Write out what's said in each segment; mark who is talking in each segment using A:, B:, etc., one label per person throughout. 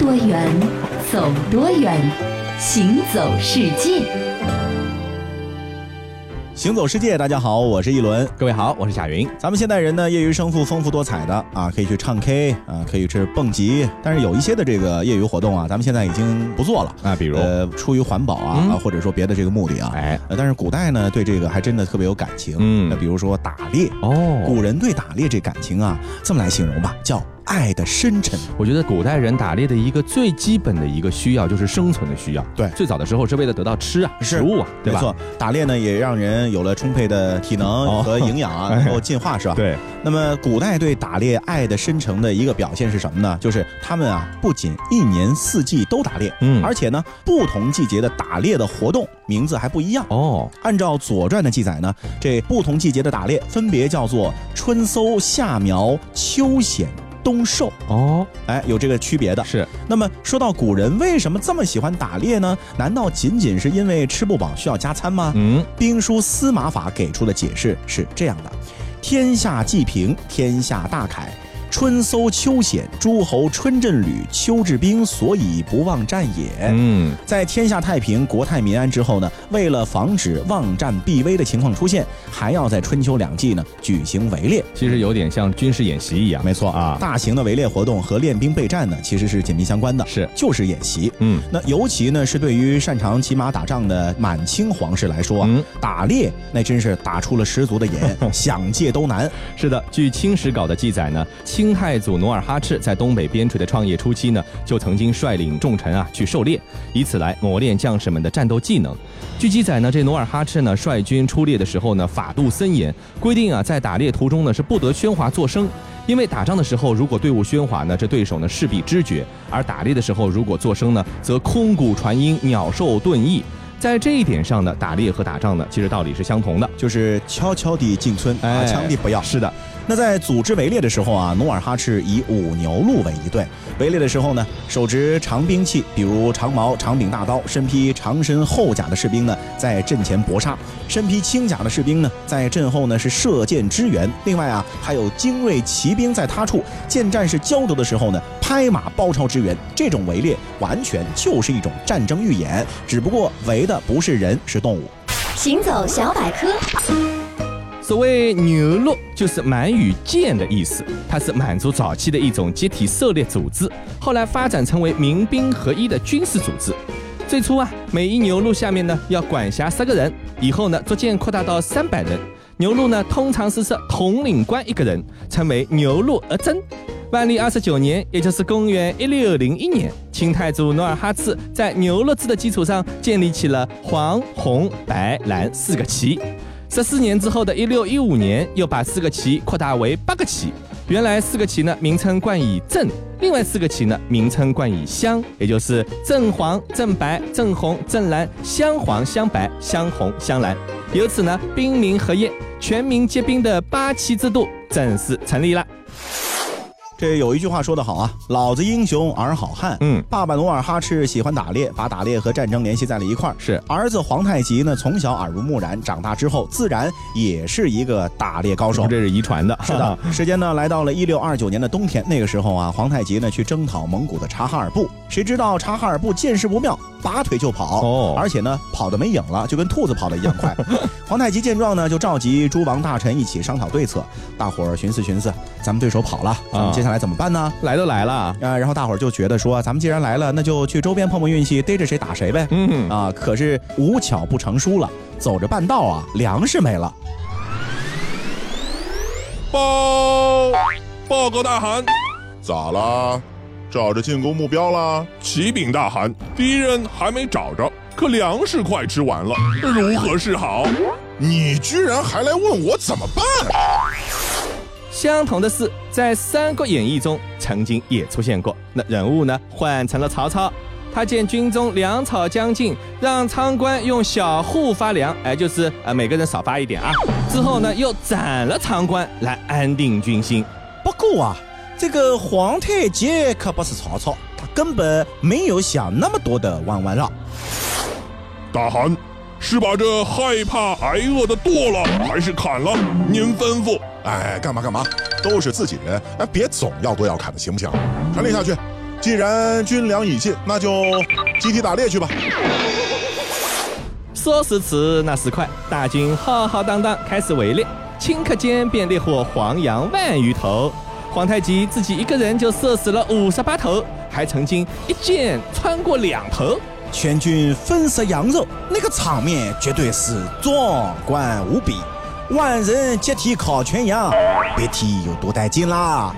A: 多远，走多远，行走世界。
B: 行走世界，大家好，我是一轮。
C: 各位好，我是贾云。
B: 咱们现代人呢，业余生活丰富多彩的啊，可以去唱 K 啊，可以去蹦极，但是有一些的这个业余活动啊，咱们现在已经不做了
C: 啊，比如
B: 呃，出于环保啊，
C: 嗯
B: 或者说别的这个目的啊，
C: 哎，
B: 呃但是古代呢，对这个还真的特别有感情。
C: 嗯
B: 那比如说打猎，
C: 哦
B: 古人对打猎这感情啊，这么来形容吧，叫爱的深沉。
C: 我觉得古代人打猎的一个最基本的一个需要就是生存的需要。
B: 对
C: 最早的时候是为了得到吃啊，食物啊，对吧？
B: 没错，打猎呢也让人有了充沛的体能
C: 哦
B: 和营养啊，
C: 哎
B: 能够进化，是吧？。
C: 对，
B: 那么，古代对打猎爱的深沉的一个表现是什么呢？就是他们啊，不仅一年四季都打猎，
C: 嗯
B: 而且呢，不同季节的打猎的活动名字还不一样。
C: 哦，
B: 按照《左传》的记载呢，这不同季节的打猎分别叫做春搜、夏苗、秋显、冬狩，
C: 哦，
B: 哎，有这个区别的。
C: 是，
B: 那么说到古人为什么这么喜欢打猎呢？难道仅仅是因为吃不饱需要加餐吗？
C: 嗯，
B: 兵书司马法给出的解释是这样的：天下既平，天下大凯。春搜秋显，诸侯春阵旅，秋治兵，所以不忘战也。
C: 嗯，
B: 在天下太平、国泰民安之后呢，为了防止忘战必危的情况出现，还要在春秋两季呢举行围猎。
C: 其实有点像军事演习一样。
B: 没错
C: 啊
B: 大型的围猎活动和练兵备战呢，其实是紧密相关的，
C: 是
B: 就是演习。
C: 嗯，
B: 那尤其呢是对于擅长骑马打仗的满清皇室来说啊，
C: 嗯
B: 打猎那真是打出了十足的瘾，想戒都难。
C: 是的，据《清史稿》的记载呢，清太祖努尔哈赤在东北边陲的创业初期呢，就曾经率领重臣啊去狩猎，以此来磨练将士们的战斗技能。据记载呢，这努尔哈赤呢率军出猎的时候呢，法度森严，规定啊在打猎途中呢是不得喧哗作声。因为打仗的时候，如果队伍喧哗呢，这对手呢势必知觉；而打猎的时候，如果作声呢，则空谷传音，鸟兽遁逸。在这一点上呢，打猎和打仗呢，其实道理是相同的。
B: 就是悄悄地进村，
C: 哎
B: 啊，枪毙不要。
C: 是的，
B: 那在组织围猎的时候啊，努尔哈赤以五牛鹿为一队。围猎的时候呢，手执长兵器，比如长矛、长柄大刀，身披长身厚甲的士兵呢，在阵前搏杀；身披轻甲的士兵呢，在阵后呢是射箭支援。另外啊，还有精锐骑兵在他处，见战士焦灼的时候呢，拍马包抄支援。这种围猎完全就是一种战争预演，只不过围的不是人，是动物。
A: 行走小百科，
C: 所谓牛鹿就是满语“剑”的意思，它是满族早期的一种集体狩猎组织，后来发展成为民兵合一的军事组织。最初啊，每一牛鹿下面呢要管辖十个人，以后呢逐渐扩大到三百人。牛鹿呢通常是设统领官一个人，称为牛鹿而真。万历二十九年，也就是公元一六零一年，清太祖努尔哈赤在牛鹿制的基础上建立起了黄、红、白、蓝四个旗。十四年之后的一六一五年，又把四个旗扩大为八个旗。原来四个旗呢名称冠以正，另外四个旗呢名称冠以镶，也就是正黄、正白、正红、正蓝、镶黄、镶白、镶红、镶蓝。由此呢，兵民合业、全民皆兵的八旗制度正式成立了。
B: 这有一句话说得好啊，老子英雄儿好汉。
C: 嗯
B: 爸爸努尔哈赤喜欢打猎，把打猎和战争联系在了一块儿。
C: 是
B: 儿子皇太极呢，从小耳濡目染，长大之后自然也是一个打猎高手。
C: 这是遗传的。
B: 是的，时间呢来到了一六二九年的冬天，那个时候啊，皇太极呢去征讨蒙古的察哈尔部，谁知道察哈尔布见势不妙，拔腿就跑，
C: 哦
B: 而且呢跑得没影了，就跟兔子跑的一样快。皇太极见状呢，就召集诸王大臣一起商讨对策，大伙儿寻思寻思，咱们对手跑了，咱们接下来怎么办呢？
C: 来都来了，
B: 啊，然后大伙儿就觉得说，咱们既然来了，那就去周边碰碰运气，逮着谁打谁呗。
C: 嗯
B: 啊，可是无巧不成书了，走着半道啊，粮食没了。
D: 报报告大汗，咋啦？找着进攻目标啦？启禀大汗，敌人还没找着，可粮食快吃完了，如何是好？你居然还来问我怎么办？
C: 相同的事在《三国演义》中曾经也出现过。那人物呢换成了曹操，他见军中粮草将尽，让仓官用小户发粮，哎，就是呃每个人少发一点啊。之后呢又斩了仓官来安定军心。
B: 不过啊，这个皇太极可不是曹操，他根本没有想那么多的弯弯绕。
D: 大汗，是把这害怕挨饿的剁了，还是砍了？您吩咐。
E: 哎，干嘛干嘛，都是自己人，哎，别总要剁要砍的，行不行？传令下去，
D: 既然军粮已尽，那就集体打猎去吧。
C: 说时迟，那时快，大军浩浩荡荡开始围猎，顷刻间便猎获黄羊万余头。皇太极自己一个人就射死了五十八头，还曾经一箭穿过两头。
B: 全军分食羊肉，那个场面绝对是壮观无比。万人集体烤全羊，别提有多带劲啦！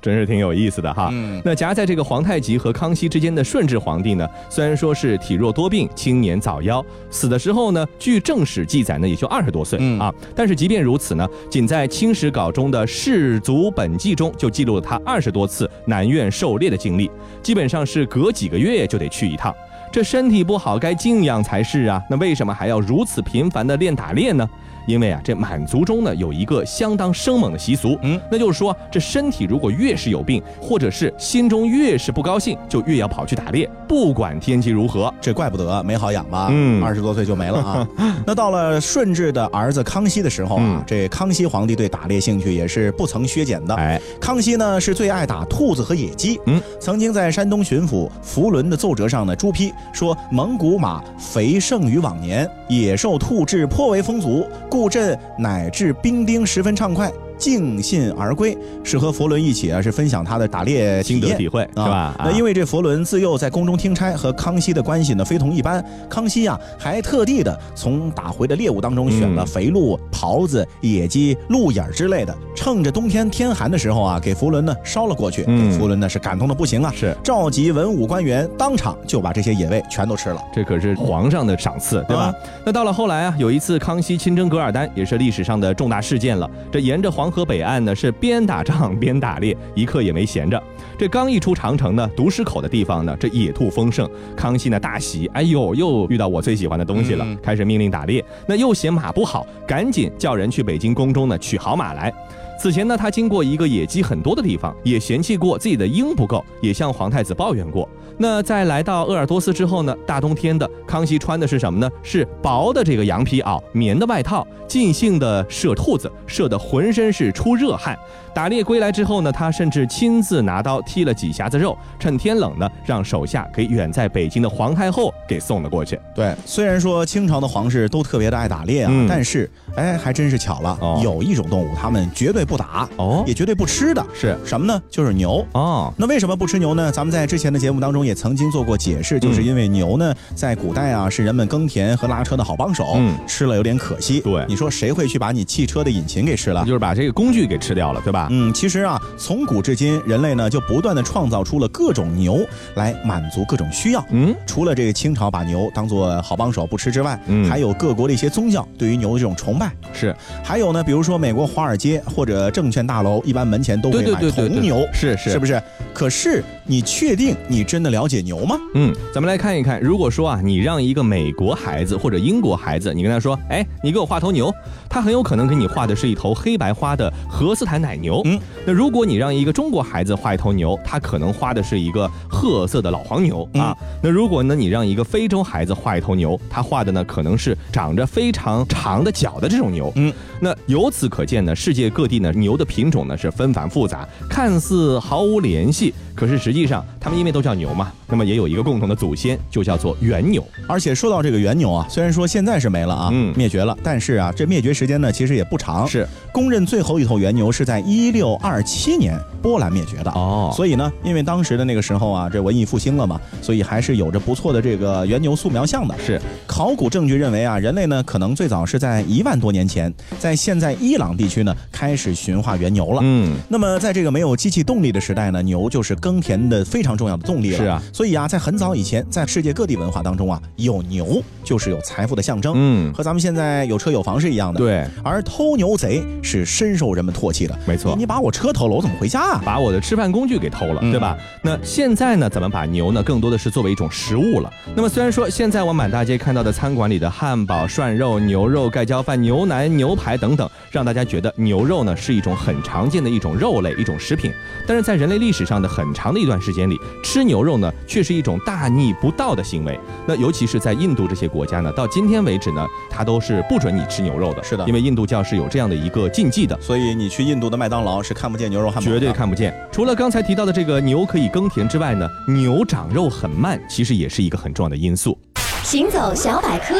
C: 真是挺有意思的哈。
B: 嗯
C: 那夹在这个皇太极和康熙之间的顺治皇帝呢，虽然说是体弱多病、青年早夭，死的时候呢，据正史记载呢，也就二十多岁、
B: 嗯
C: 啊。但是即便如此呢，仅在《清史稿》中的《世族本纪》中就记录了他二十多次南苑狩猎的经历，基本上是隔几个月就得去一趟。这身体不好该静养才是啊，那为什么还要如此频繁的练打猎呢？因为啊，这满族中呢有一个相当生猛的习俗，
B: 嗯，
C: 那就是说，这身体如果越是有病，或者是心中越是不高兴，就越要跑去打猎，不管天气如何。
B: 这怪不得没好养吧？
C: 嗯
B: 二十多岁就没了啊。那到了顺治的儿子康熙的时候啊，
C: 嗯
B: 这康熙皇帝对打猎兴趣也是不曾削减的。
C: 哎，
B: 康熙呢是最爱打兔子和野鸡，
C: 嗯，
B: 曾经在山东巡抚福伦的奏折上呢朱批说蒙古马肥胜于往年，野兽兔质颇为丰足，故布阵乃至兵丁十分畅快。尽兴而归，是和佛伦一起啊，是分享他的打猎
C: 心得体会是吧？
B: 那因
C: 为
B: 为这佛伦自幼在宫中听差，和康熙的关系呢非同一般。康熙啊、还特地的从打回的猎物当中选了
C: 嗯
B: 肥鹿、狍子、野鸡、鹿眼儿之类的，趁着冬天天寒的时候啊，给佛伦呢烧了过去。
C: 嗯
B: 给佛伦呢是感动的不行啊，
C: 是
B: 召集文武官员，当场就把这些野味全都吃了。
C: 这可是皇上的赏赐，对吧？
B: 啊
C: 那到了后来啊，有一次康熙亲征噶尔丹，也是历史上的重大事件了。这沿着黄河北岸呢，是边打仗边打猎，一刻也没闲着。这刚一出长城呢，独石口的地方呢，这野兔丰盛。康熙呢大喜，哎呦，又遇到我最喜欢的东西了，
B: 嗯
C: 开始命令打猎。那又嫌马不好，赶紧叫人去北京宫中呢取好马来。此前呢，他经过一个野鸡很多的地方，也嫌弃过自己的鹰不够，也向皇太子抱怨过。那在来到鄂尔多斯之后呢，大冬天的，康熙穿的是什么呢？是薄的这个羊皮袄、棉的外套，尽兴的射兔子，射得浑身是出热汗。打猎归来之后呢，他甚至亲自拿刀剔了几匣子肉，趁天冷呢，让手下给远在北京的皇太后给送了过去。
B: 对，虽然说清朝的皇室都特别的爱打猎啊，
C: 嗯
B: 但是哎，还真是巧了，
C: 哦
B: 有一种动物他们绝对不打，
C: 哦
B: 也绝对不吃的，
C: 是
B: 什么呢？就是牛。
C: 哦，
B: 那为什么不吃牛呢？咱们在之前的节目当中也曾经做过解释，就是因为牛呢，在古代啊是人们耕田和拉车的好帮手，
C: 嗯
B: 吃了有点可惜。
C: 对
B: 你说谁会去把你汽车的引擎给吃了？
C: 就是把这个工具给吃掉了，对吧？
B: 嗯，其实啊，从古至今，人类呢就不断的创造出了各种牛来满足各种需要。
C: 嗯，
B: 除了这个清朝把牛当做好帮手不吃之外，
C: 嗯
B: 还有各国的一些宗教对于牛的这种崇拜。
C: 是
B: 还有呢，比如说美国华尔街或者证券大楼，一般门前都会买
C: 对对对
B: 铜牛，
C: 是是
B: 是不是？可是你确定你真的了解牛吗？
C: 嗯，咱们来看一看，如果说啊，你让一个美国孩子或者英国孩子，你跟他说，哎，你给我画头牛，他很有可能给你画的是一头黑白花的荷斯坦奶牛。
B: 嗯，
C: 那如果你让一个中国孩子画一头牛，他可能画的是一个褐色的老黄牛啊。那如果呢，你让一个非洲孩子画一头牛，他画的呢可能是长着非常长的角的这种牛。
B: 嗯，
C: 那由此可见呢，世界各地呢牛的品种呢是纷繁复杂，看似毫无联系，可是实际上他们因为都叫牛嘛，那么也有一个共同的祖先，就叫做原牛。
B: 而且说到这个原牛啊，虽然说现在是没了啊，
C: 嗯
B: 灭绝了，但是啊，这灭绝时间呢其实也不长。
C: 是
B: 公认最后一头原牛是在一六二七年波兰灭绝的。
C: 哦
B: 所以呢，因为当时的那个时候啊，这文艺复兴了嘛，所以还是有着不错的这个原牛素描像的。
C: 是
B: 考古证据认为啊，人类呢可能最早是在一万多年前，在现在伊朗地区呢开始驯化原牛了。
C: 嗯，
B: 那么在这个没有机器动力的时代呢，牛就是耕田的非常重要的动力了。
C: 是啊，
B: 所以啊，在很早以前，在世界各地文化当中啊，有牛就是有财富的象征。
C: 嗯
B: 和咱们现在有车有房是一样的。。
C: 对，
B: 而偷牛贼是深受人们唾弃的。
C: 没错
B: 你你把我车偷了，我怎么回家啊？
C: 把我的吃饭工具给偷了，
B: 嗯
C: 对吧？那现在呢，咱们把牛呢更多的是作为一种食物了。那么虽然说现在我满大街看到的餐馆里的汉堡、涮肉、牛肉、盖浇饭、牛腩、牛排等等，让大家觉得牛肉呢是一种很常见的一种肉类、一种食品。但是在人类历史上的很长的一段时间里，吃牛肉呢却是一种大逆不道的行为。那尤其是在印度这些国家呢，到今天为止呢，它都是不准你吃牛肉的。
B: 是的
C: 因为印度教是有这样的一个禁忌的。
B: 所以你去印度的麦当劳是看不见牛肉汉堡的，
C: 绝对看不见。除了刚才提到的这个牛可以耕田之外呢，牛长肉很慢，其实也是一个很重要的因素。
A: 行走小百科，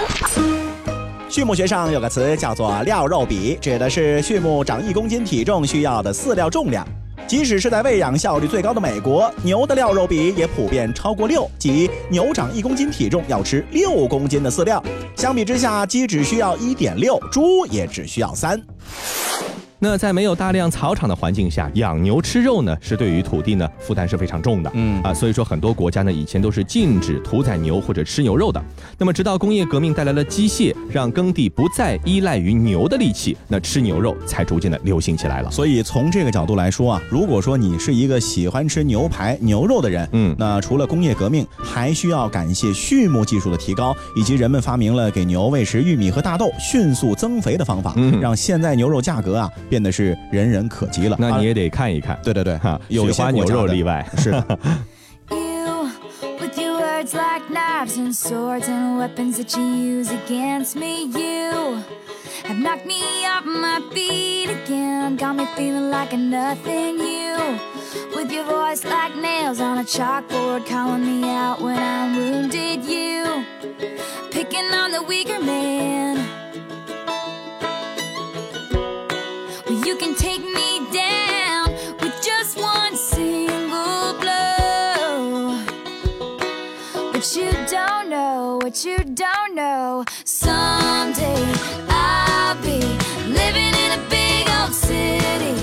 B: 畜牧学上有个词叫做料肉比，指的是畜牧长一公斤体重需要的饲料重量。即使是在喂养效率最高的美国，牛的料肉比也普遍超过六，即牛长一公斤体重要吃六公斤的饲料。相比之下，鸡只需要一点六，猪也只需要三。
C: 那在没有大量草场的环境下，养牛吃肉呢，是对于土地呢负担是非常重的。
B: 嗯
C: 啊，所以说很多国家呢以前都是禁止屠宰牛或者吃牛肉的。那么直到工业革命带来了机械，让耕地不再依赖于牛的力气，那吃牛肉才逐渐的流行起来了。
B: 所以从这个角度来说啊，如果说你是一个喜欢吃牛排、牛肉的人，
C: 嗯
B: 那除了工业革命，还需要感谢畜牧技术的提高，以及人们发明了给牛喂食玉米和大豆，迅速增肥的方法，
C: 嗯
B: 让现在牛肉价格啊变得是人人可及了。啊
C: 那你也得看一看，
B: 对对对
C: 哈，
B: 有
C: 花牛肉例外。
B: 是的
E: You, with your words like knives and swords and weapons that you use against me, you have knocked me off my feet again, got me feeling like a nothing. You, with your voice like nails on a chalkboard, calling me out when I'm wounded. You, picking on the weaker man. What you don't know. Someday I'll be living in a big old city,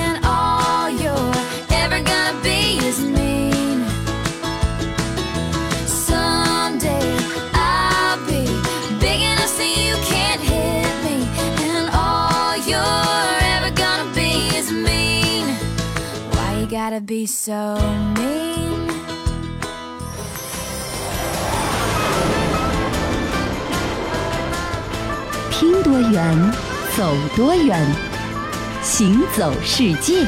E: and all you're ever gonna be is mean. Someday I'll be big enough so you can't hit me, and all you're ever gonna be is mean. Why you gotta be so mean?
A: 多远，走多远，行走世界。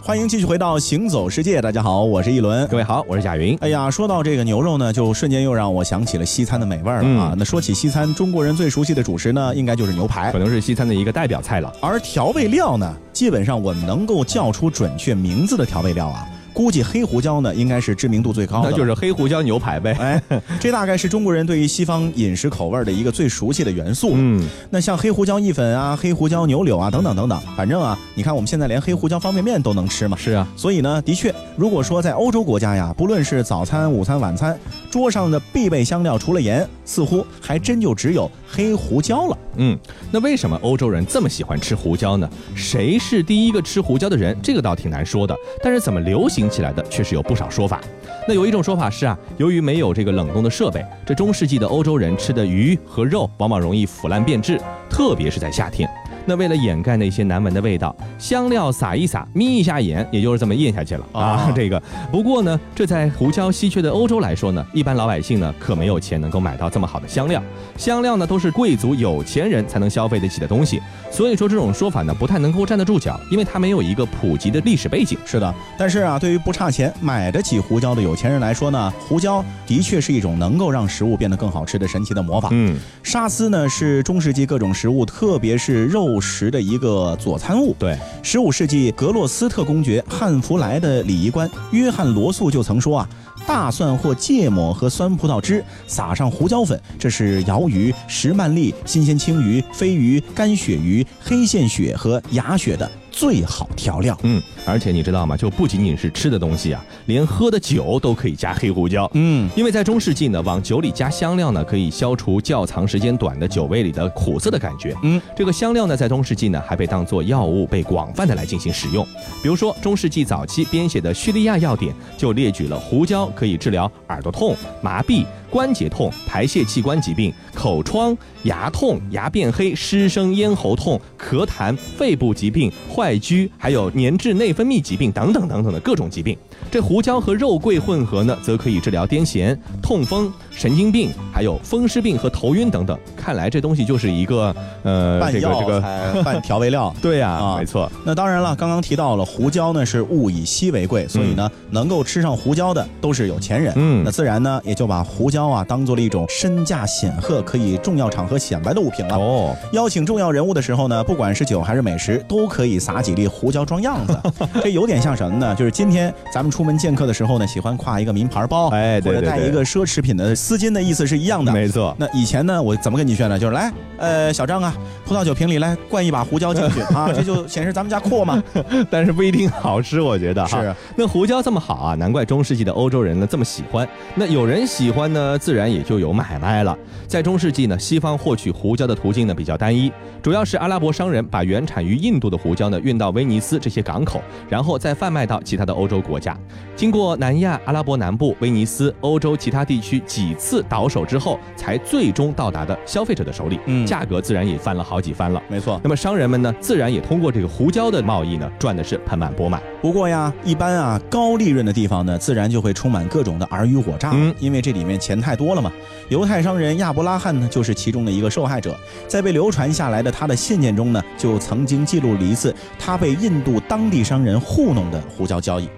B: 欢迎继续回到行走世界，大家好，我是一轮
C: 各。位好，我是贾云。
B: 哎呀，说到这个牛肉呢，就瞬间又让我想起了西餐的美味了啊。
C: 嗯
B: 那说起西餐，中国人最熟悉的主食呢，应该就是牛排
C: 可。能是西餐的一个代表菜了。
B: 而调味料呢，基本上我们能够叫出准确名字的调味料啊，估计黑胡椒呢应该是知名度最高的。
C: 那就是黑胡椒牛排呗。
B: 哎，这大概是中国人对于西方饮食口味的一个最熟悉的元素。
C: 嗯，
B: 那像黑胡椒意粉啊、黑胡椒牛柳啊等等等等，反正啊，你看我们现在连黑胡椒方便面都能吃嘛。
C: 是啊，
B: 所以呢，的确，如果说在欧洲国家呀，不论是早餐、午餐、晚餐，桌上的必备香料除了盐，似乎还真就只有黑胡椒了。
C: 嗯，那为什么欧洲人这么喜欢吃胡椒呢？谁是第一个吃胡椒的人？这个倒挺难说的。但是怎么流行起来的，确实有不少说法。那有一种说法是啊，由于没有这个冷冻的设备，这中世纪的欧洲人吃的鱼和肉往往容易腐烂变质，特别是在夏天。那为了掩盖那些难闻的味道，香料撒一撒，眯一下眼，也就是这么咽下去了啊
B: 啊。
C: 这个不过呢，这在胡椒稀缺的欧洲来说呢，一般老百姓呢可没有钱能够买到这么好的香料。香料呢都是贵族有钱人才能消费得起的东西，所以说这种说法呢不太能够站得住脚，因为它没有一个普及的历史背景。
B: 是的，但是啊，对于不差钱买得起胡椒的有钱人来说呢，胡椒的确是一种能够让食物变得更好吃的神奇的魔法。
C: 嗯，
B: 沙司呢是中世纪各种食物，特别是肉食的一个佐餐物。
C: 对，
B: 十五世纪格洛斯特公爵汉弗莱的礼仪官约翰罗素就曾说啊，大蒜或芥末和酸葡萄汁撒上胡椒粉，这是鳐鱼、石鳗鲡、新鲜青鱼、飞鱼、干鳕鱼、黑线鳕和牙鳕的最好调料。
C: 嗯，而且你知道吗？就不仅仅是吃的东西啊，连喝的酒都可以加黑胡椒。
B: 嗯，
C: 因为在中世纪呢，往酒里加香料呢，可以消除较长时间短的酒味里的苦涩的感觉。
B: 嗯，
C: 这个香料呢，在中世纪呢，还被当作药物被广泛的来进行使用。比如说，中世纪早期编写的叙利亚药典就列举了胡椒可以治疗耳朵痛、麻痹、关节痛、排泄器官疾病、口疮、牙痛、牙变黑、失声、咽喉痛、咳痰、肺部疾病、坏疽，还有粘滞内分泌疾病等等等等的各种疾病。这胡椒和肉桂混合呢，则可以治疗癫痫、痛风、神经病，还有风湿病和头晕等等。看来这东西就是一个呃，
B: 半药
C: 这个这个，
B: 半调味料。
C: 对呀、
B: 啊
C: 没错。
B: 那当然了，刚刚提到了胡椒呢是物以稀为贵，所以呢，能够吃上胡椒的都是有钱人。
C: 嗯
B: 那自然呢也就把胡椒啊当做了一种身价显赫、可以重要场合显摆的物品了。
C: 哦，
B: 邀请重要人物的时候呢，不管是酒还是美食，都可以撒几粒胡椒装样子。这有点像什么呢？就是今天咱们出门见客的时候呢，喜欢挎一个名牌包，
C: 哎对
B: 或者带一个奢侈品的丝巾的意思是一样的。
C: 没错。
B: 那以前呢，我怎么跟你炫呢？就是来，呃，小张啊，葡萄酒瓶里来灌一把胡椒进去 啊，这就显示咱们家阔嘛。
C: 但是不一定好吃，我觉得哈。
B: 是
C: 那胡椒这么好啊，难怪中世纪的欧洲人呢这么喜欢。那有人喜欢呢，自然也就有买卖了。在中世纪呢，西方获取胡椒的途径呢比较单一，主要是阿拉伯商人把原产于印度的胡椒呢运到威尼斯这些港口，然后再贩卖到其他的欧洲国家。经过南亚、阿拉伯南部、威尼斯、欧洲其他地区几次倒手之后，才最终到达的消费者的手里，
B: 嗯
C: 价格自然也翻了好几番了。
B: 没错。
C: 那么商人们呢，自然也通过这个胡椒的贸易呢，赚的是盆满钵满。
B: 不过呀，一般啊高利润的地方呢，自然就会充满各种的尔虞我诈，
C: 嗯
B: 因为这里面钱太多了嘛。犹太商人亚伯拉罕呢，就是其中的一个受害者。在被流传下来的他的信件中呢，就曾经记录了一次他被印度当地商人糊弄的胡椒交易。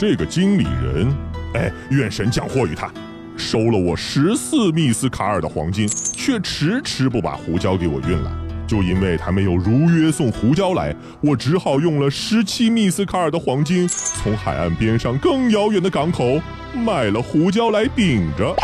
D: 这个经理人，哎，愿神降祸于他，收了我十四密斯卡尔的黄金，却迟迟不把胡椒给我运来。就因为他没有如约送胡椒来，我只好用了十七密斯卡尔的黄金，从海岸边上更遥远的港口买了胡椒来顶着。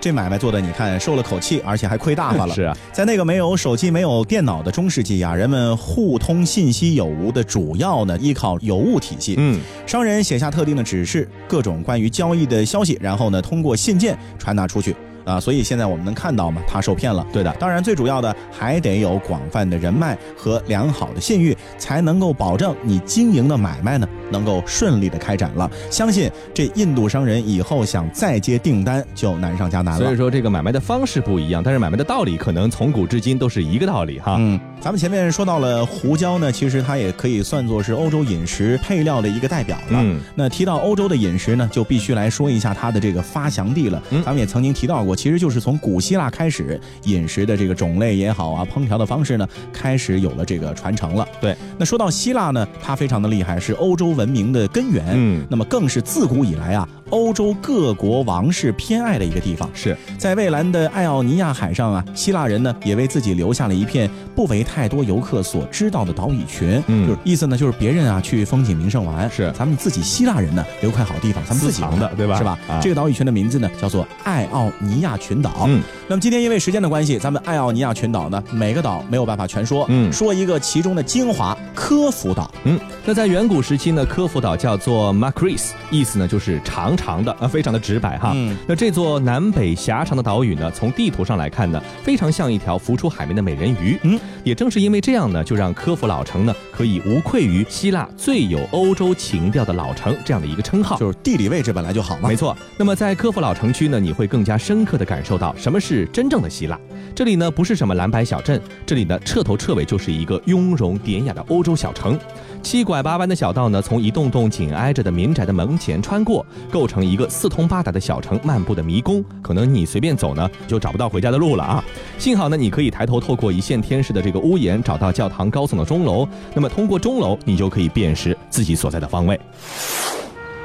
B: 这买卖做的，你看受了口气，而且还亏大发了。
C: 是啊，
B: 在那个没有手机、没有电脑的中世纪啊，人们互通信息有无的主要呢依靠邮物体系。
C: 嗯，
B: 商人写下特定的指示，各种关于交易的消息，然后呢通过信件传达出去啊。所以现在我们能看到嘛，他受骗了。
C: 对的。
B: 当然，最主要的还得有广泛的人脉和良好的信誉，才能够保证你经营的买卖呢能够顺利的开展了。相信这印度商人以后想再接订单就难上加难了
C: 所以。说这个买卖的方式不一样，但是买卖的道理可能从古至今都是一个道理哈。
B: 嗯，咱们前面说到了胡椒呢，其实它也可以算作是欧洲饮食配料的一个代表了。
C: 嗯，
B: 那提到欧洲的饮食呢，就必须来说一下它的这个发祥地了。
C: 嗯
B: 咱们也曾经提到过，其实就是从古希腊开始，饮食的这个种类也好啊，烹调的方式呢，开始有了这个传承了。
C: 对，
B: 那说到希腊呢，它非常的厉害，是欧洲文明的根源。
C: 嗯
B: 那么更是自古以来啊，欧洲各国王室偏爱的一个地方。
C: 是，
B: 在蔚蓝的爱奥尼亚海上啊，希腊人呢也为自己留下了一片不为太多游客所知道的岛屿群。
C: 嗯。
B: 就是意思呢，就是别人啊去风景名胜玩，
C: 是。
B: 咱们自己希腊人呢留块好地方，咱们自己
C: 私藏的对吧？
B: 是吧？
C: 啊。
B: 这个岛屿群的名字呢叫做爱奥尼亚群岛。
C: 嗯，
B: 那么今天因为时间的关系，咱们爱奥尼亚群岛呢每个岛没有办法全说，
C: 嗯。
B: 说一个其中的精华——科孚岛。
C: 嗯，那在远古时期呢，科孚岛叫做 Macris，意思呢就是长长的啊，非常的直白哈。
B: 嗯
C: 那这座南北狭长的岛屿呢，从地图上来看呢，非常像一条浮出海面的美人鱼。
B: 嗯，
C: 也正是因为这样呢，就让科孚老城呢可以无愧于希腊最有欧洲情调的老城这样的一个称号。
B: 就是地理位置本来就好嘛。
C: 没错，那么在科孚老城区呢，你会更加深刻的感受到什么是真正的希腊。这里呢不是什么蓝白小镇，这里呢彻头彻尾就是一个雍容典雅的欧洲小城。七拐八弯的小道呢，从一栋栋紧挨着的民宅的门前穿过，构成成一个四通八达的小城漫步的迷宫。可能你随便走呢，就找不到回家的路了啊！幸好呢，你可以抬头透过一线天似的这个屋檐，找到教堂高耸的钟楼。那么通过钟楼，你就可以辨识自己所在的方位。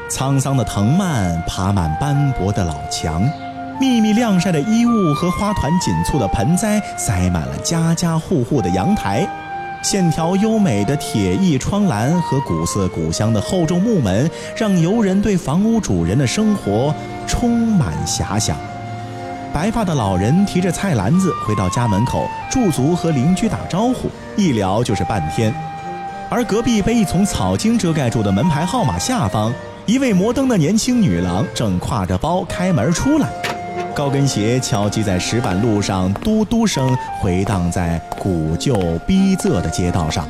B: 沧桑的藤蔓爬满斑驳的老墙，密密晾晒的衣物和花团锦簇的盆栽塞满了家家户户的阳台，线条优美的铁艺窗栏和古色古香的厚重木门，让游人对房屋主人的生活充满遐想。白发的老人提着菜篮子回到家门口，驻足和邻居打招呼，一聊就是半天。而隔壁被一丛草茎遮盖住的门牌号码下方，一位摩登的年轻女郎正挎着包开门出来，高跟鞋敲击在石板路上，嘟嘟声回荡在古旧逼仄的街道上。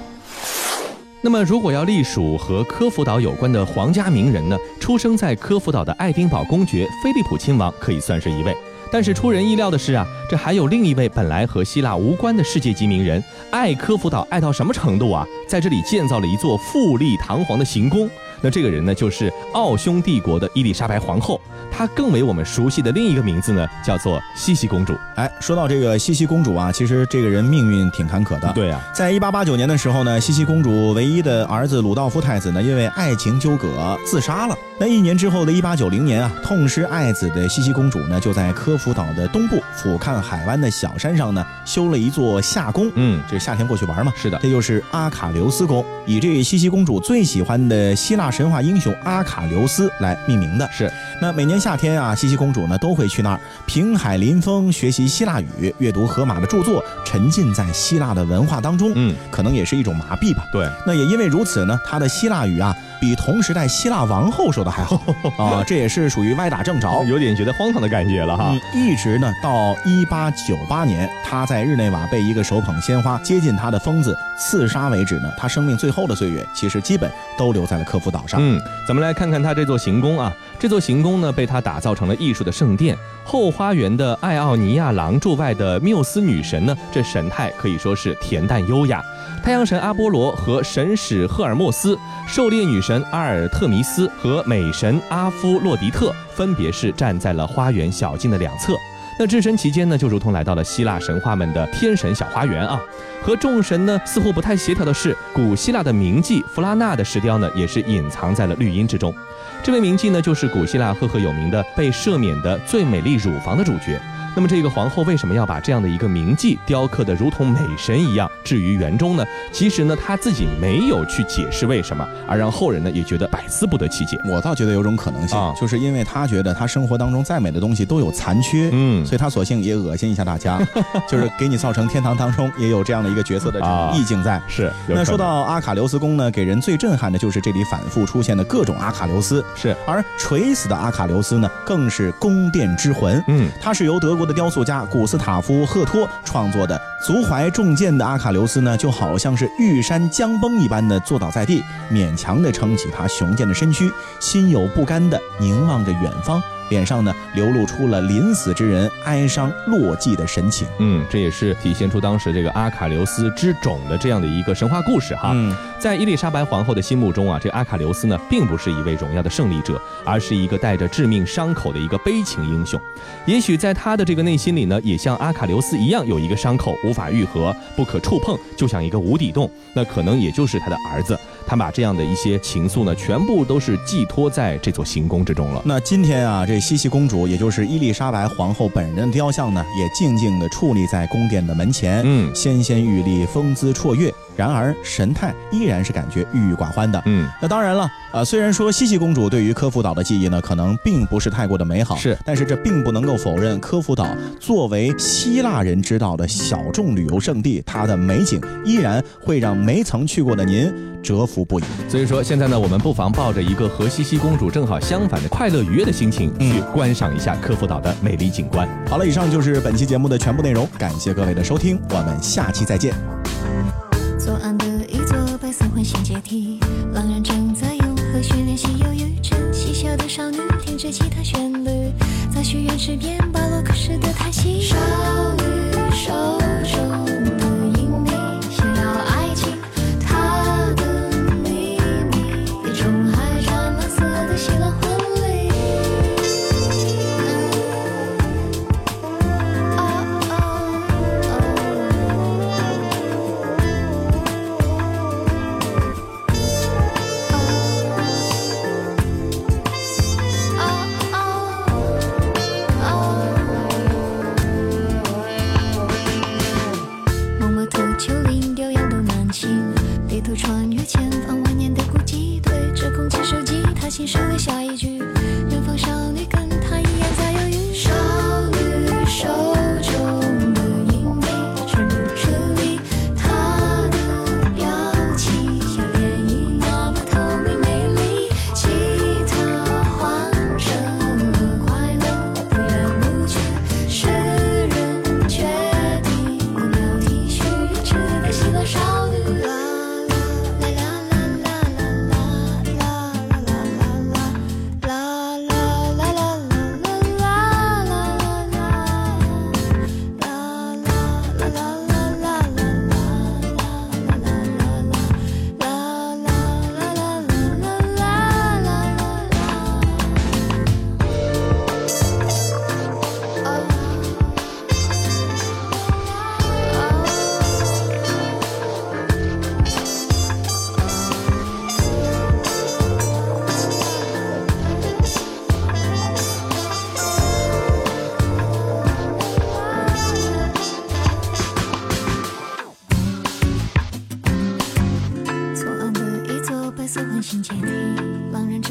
C: 那么，如果要隶属和科孚岛有关的皇家名人呢，出生在科孚岛的爱丁堡公爵菲利普亲王可以算是一位。但是出人意料的是啊，这还有另一位本来和希腊无关的世界级名人，爱科孚岛爱到什么程度啊？在这里建造了一座富丽堂皇的行宫。那这个人呢，就是奥匈帝国的伊丽莎白皇后，她更为我们熟悉的另一个名字呢，叫做茜茜公主。
B: 哎，说到这个茜茜公主啊，其实这个人命运挺坎坷的。
C: 对啊，
B: 在一八八九年的时候呢，茜茜公主唯一的儿子鲁道夫太子呢，因为爱情纠葛自杀了。那一年之后的一八九零年啊，痛失爱子的茜茜公主呢，就在科孚岛的东部俯瞰海湾的小山上呢，修了一座夏宫。
C: 嗯，
B: 这夏天过去玩嘛。
C: 是的
B: 这就是阿卡琉斯宫，以这茜茜公主最喜欢的希腊神话英雄阿卡琉斯来命名的。
C: 是。
B: 那每年夏天啊，茜茜公主呢都会去那儿平海临风，学习希腊语，阅读荷马的著作，沉浸在希腊的文化当中。
C: 嗯，
B: 可能也是一种麻痹吧。
C: 对，
B: 那也因为如此呢，她的希腊语啊，比同时代希腊王后说的还好 啊，这也是属于歪打正着。
C: 有点觉得荒唐的感觉了哈。
B: 嗯，一直呢到一八九八年，他在日内瓦被一个手捧鲜花接近他的疯子刺杀为止呢，他生命最后的岁月其实基本都留在了科孚岛上。
C: 嗯，咱们来看看他这座行宫啊。这座行宫呢，被他打造成了艺术的圣殿。后花园的艾奥尼亚廊柱外的缪斯女神呢，这神态可以说是恬淡优雅。太阳神阿波罗和神使赫尔墨斯、狩猎女神阿尔特弥斯和美神阿夫洛狄特，分别是站在了花园小径的两侧。那置身其间呢，就如同来到了希腊神话们的天神小花园啊。和众神呢似乎不太协调的是，古希腊的名妓弗拉纳的石雕呢，也是隐藏在了绿荫之中。这位名妓呢，就是古希腊赫赫有名的被赦免的最美丽乳房的主角。那么这个皇后为什么要把这样的一个名妓雕刻的如同美神一样置于园中呢？其实呢，她自己没有去解释为什么，而让后人呢也觉得百思不得其解。
B: 我倒觉得有种可能性，
C: 啊
B: 就是因为她觉得她生活当中再美的东西都有残缺，
C: 嗯
B: 所以她索性也恶心一下大家，就是给你造成天堂当中也有这样的一个角色的这
C: 啊
B: 种意境在。
C: 是。
B: 那说到阿卡琉斯宫呢，给人最震撼的就是这里反复出现的各种阿卡琉斯，
C: 是，
B: 而垂死的阿卡琉斯呢，更是宫殿之魂。
C: 嗯，
B: 它是由德国的雕塑家古斯塔夫·赫托创作的。足怀重剑的阿卡琉斯呢，就好像是玉山将崩一般的坐倒在地，勉强的撑起他雄健的身躯，心有不甘的凝望着远方，脸上呢流露出了临死之人哀伤落寂的神情。
C: 嗯，这也是体现出当时这个阿卡琉斯之种的这样的一个神话故事哈。
B: 嗯，
C: 在伊丽莎白皇后的心目中啊，这阿卡琉斯呢，并不是一位荣耀的胜利者，而是一个带着致命伤口的一个悲情英雄。也许在他的这个内心里呢，也像阿卡琉斯一样，有一个伤口无法愈合、不可触碰，就像一个无底洞。那可能也就是他的儿子，他把这样的一些情愫呢，全部都是寄托在这座行宫之中了。
B: 那今天啊，这茜茜公主，也就是伊丽莎白皇后本人的雕像呢，也静静地矗立在宫殿的门前，
C: 嗯
B: 纤纤玉立，风姿绰约。然而神态依然是感觉郁郁寡欢的。
C: 嗯，
B: 那当然了，呃，虽然说西西公主对于科孚岛的记忆呢，可能并不是太过的美好，
C: 是
B: 但是这并不能够否认科孚岛作为希腊人知道的小众旅游胜地，它的美景依然会让没曾去过的您折服不已。
C: 所以说现在呢，我们不妨抱着一个和西西公主正好相反的快乐愉悦的心情，
B: 嗯
C: 去观赏一下科孚岛的美丽景观。
B: 好了，以上就是本期节目的全部内容，感谢各位的收听，我们下期再见。
F: 左岸的一座白色环形阶梯，狼人正在用和弦练习忧郁症。嬉笑的少女听着吉他旋律，在许愿池边巴洛克式的叹息。少女手中色唤醒阶梯，狼人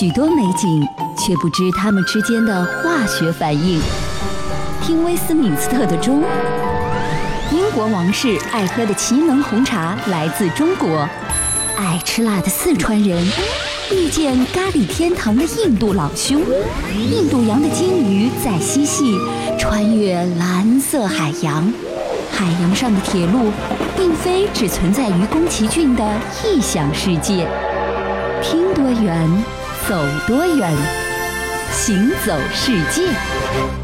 A: 许多美景，却不知它们之间的化学反应。听威斯敏斯特的钟，英国王室爱喝的奇能红茶来自中国，爱吃辣的四川人遇见咖喱天堂的印度老兄，印度洋的鲸鱼在嬉戏，穿越蓝色海洋。海洋上的铁路，并非只存在于宫崎骏的异想世界。听多远，走多远，行走世界。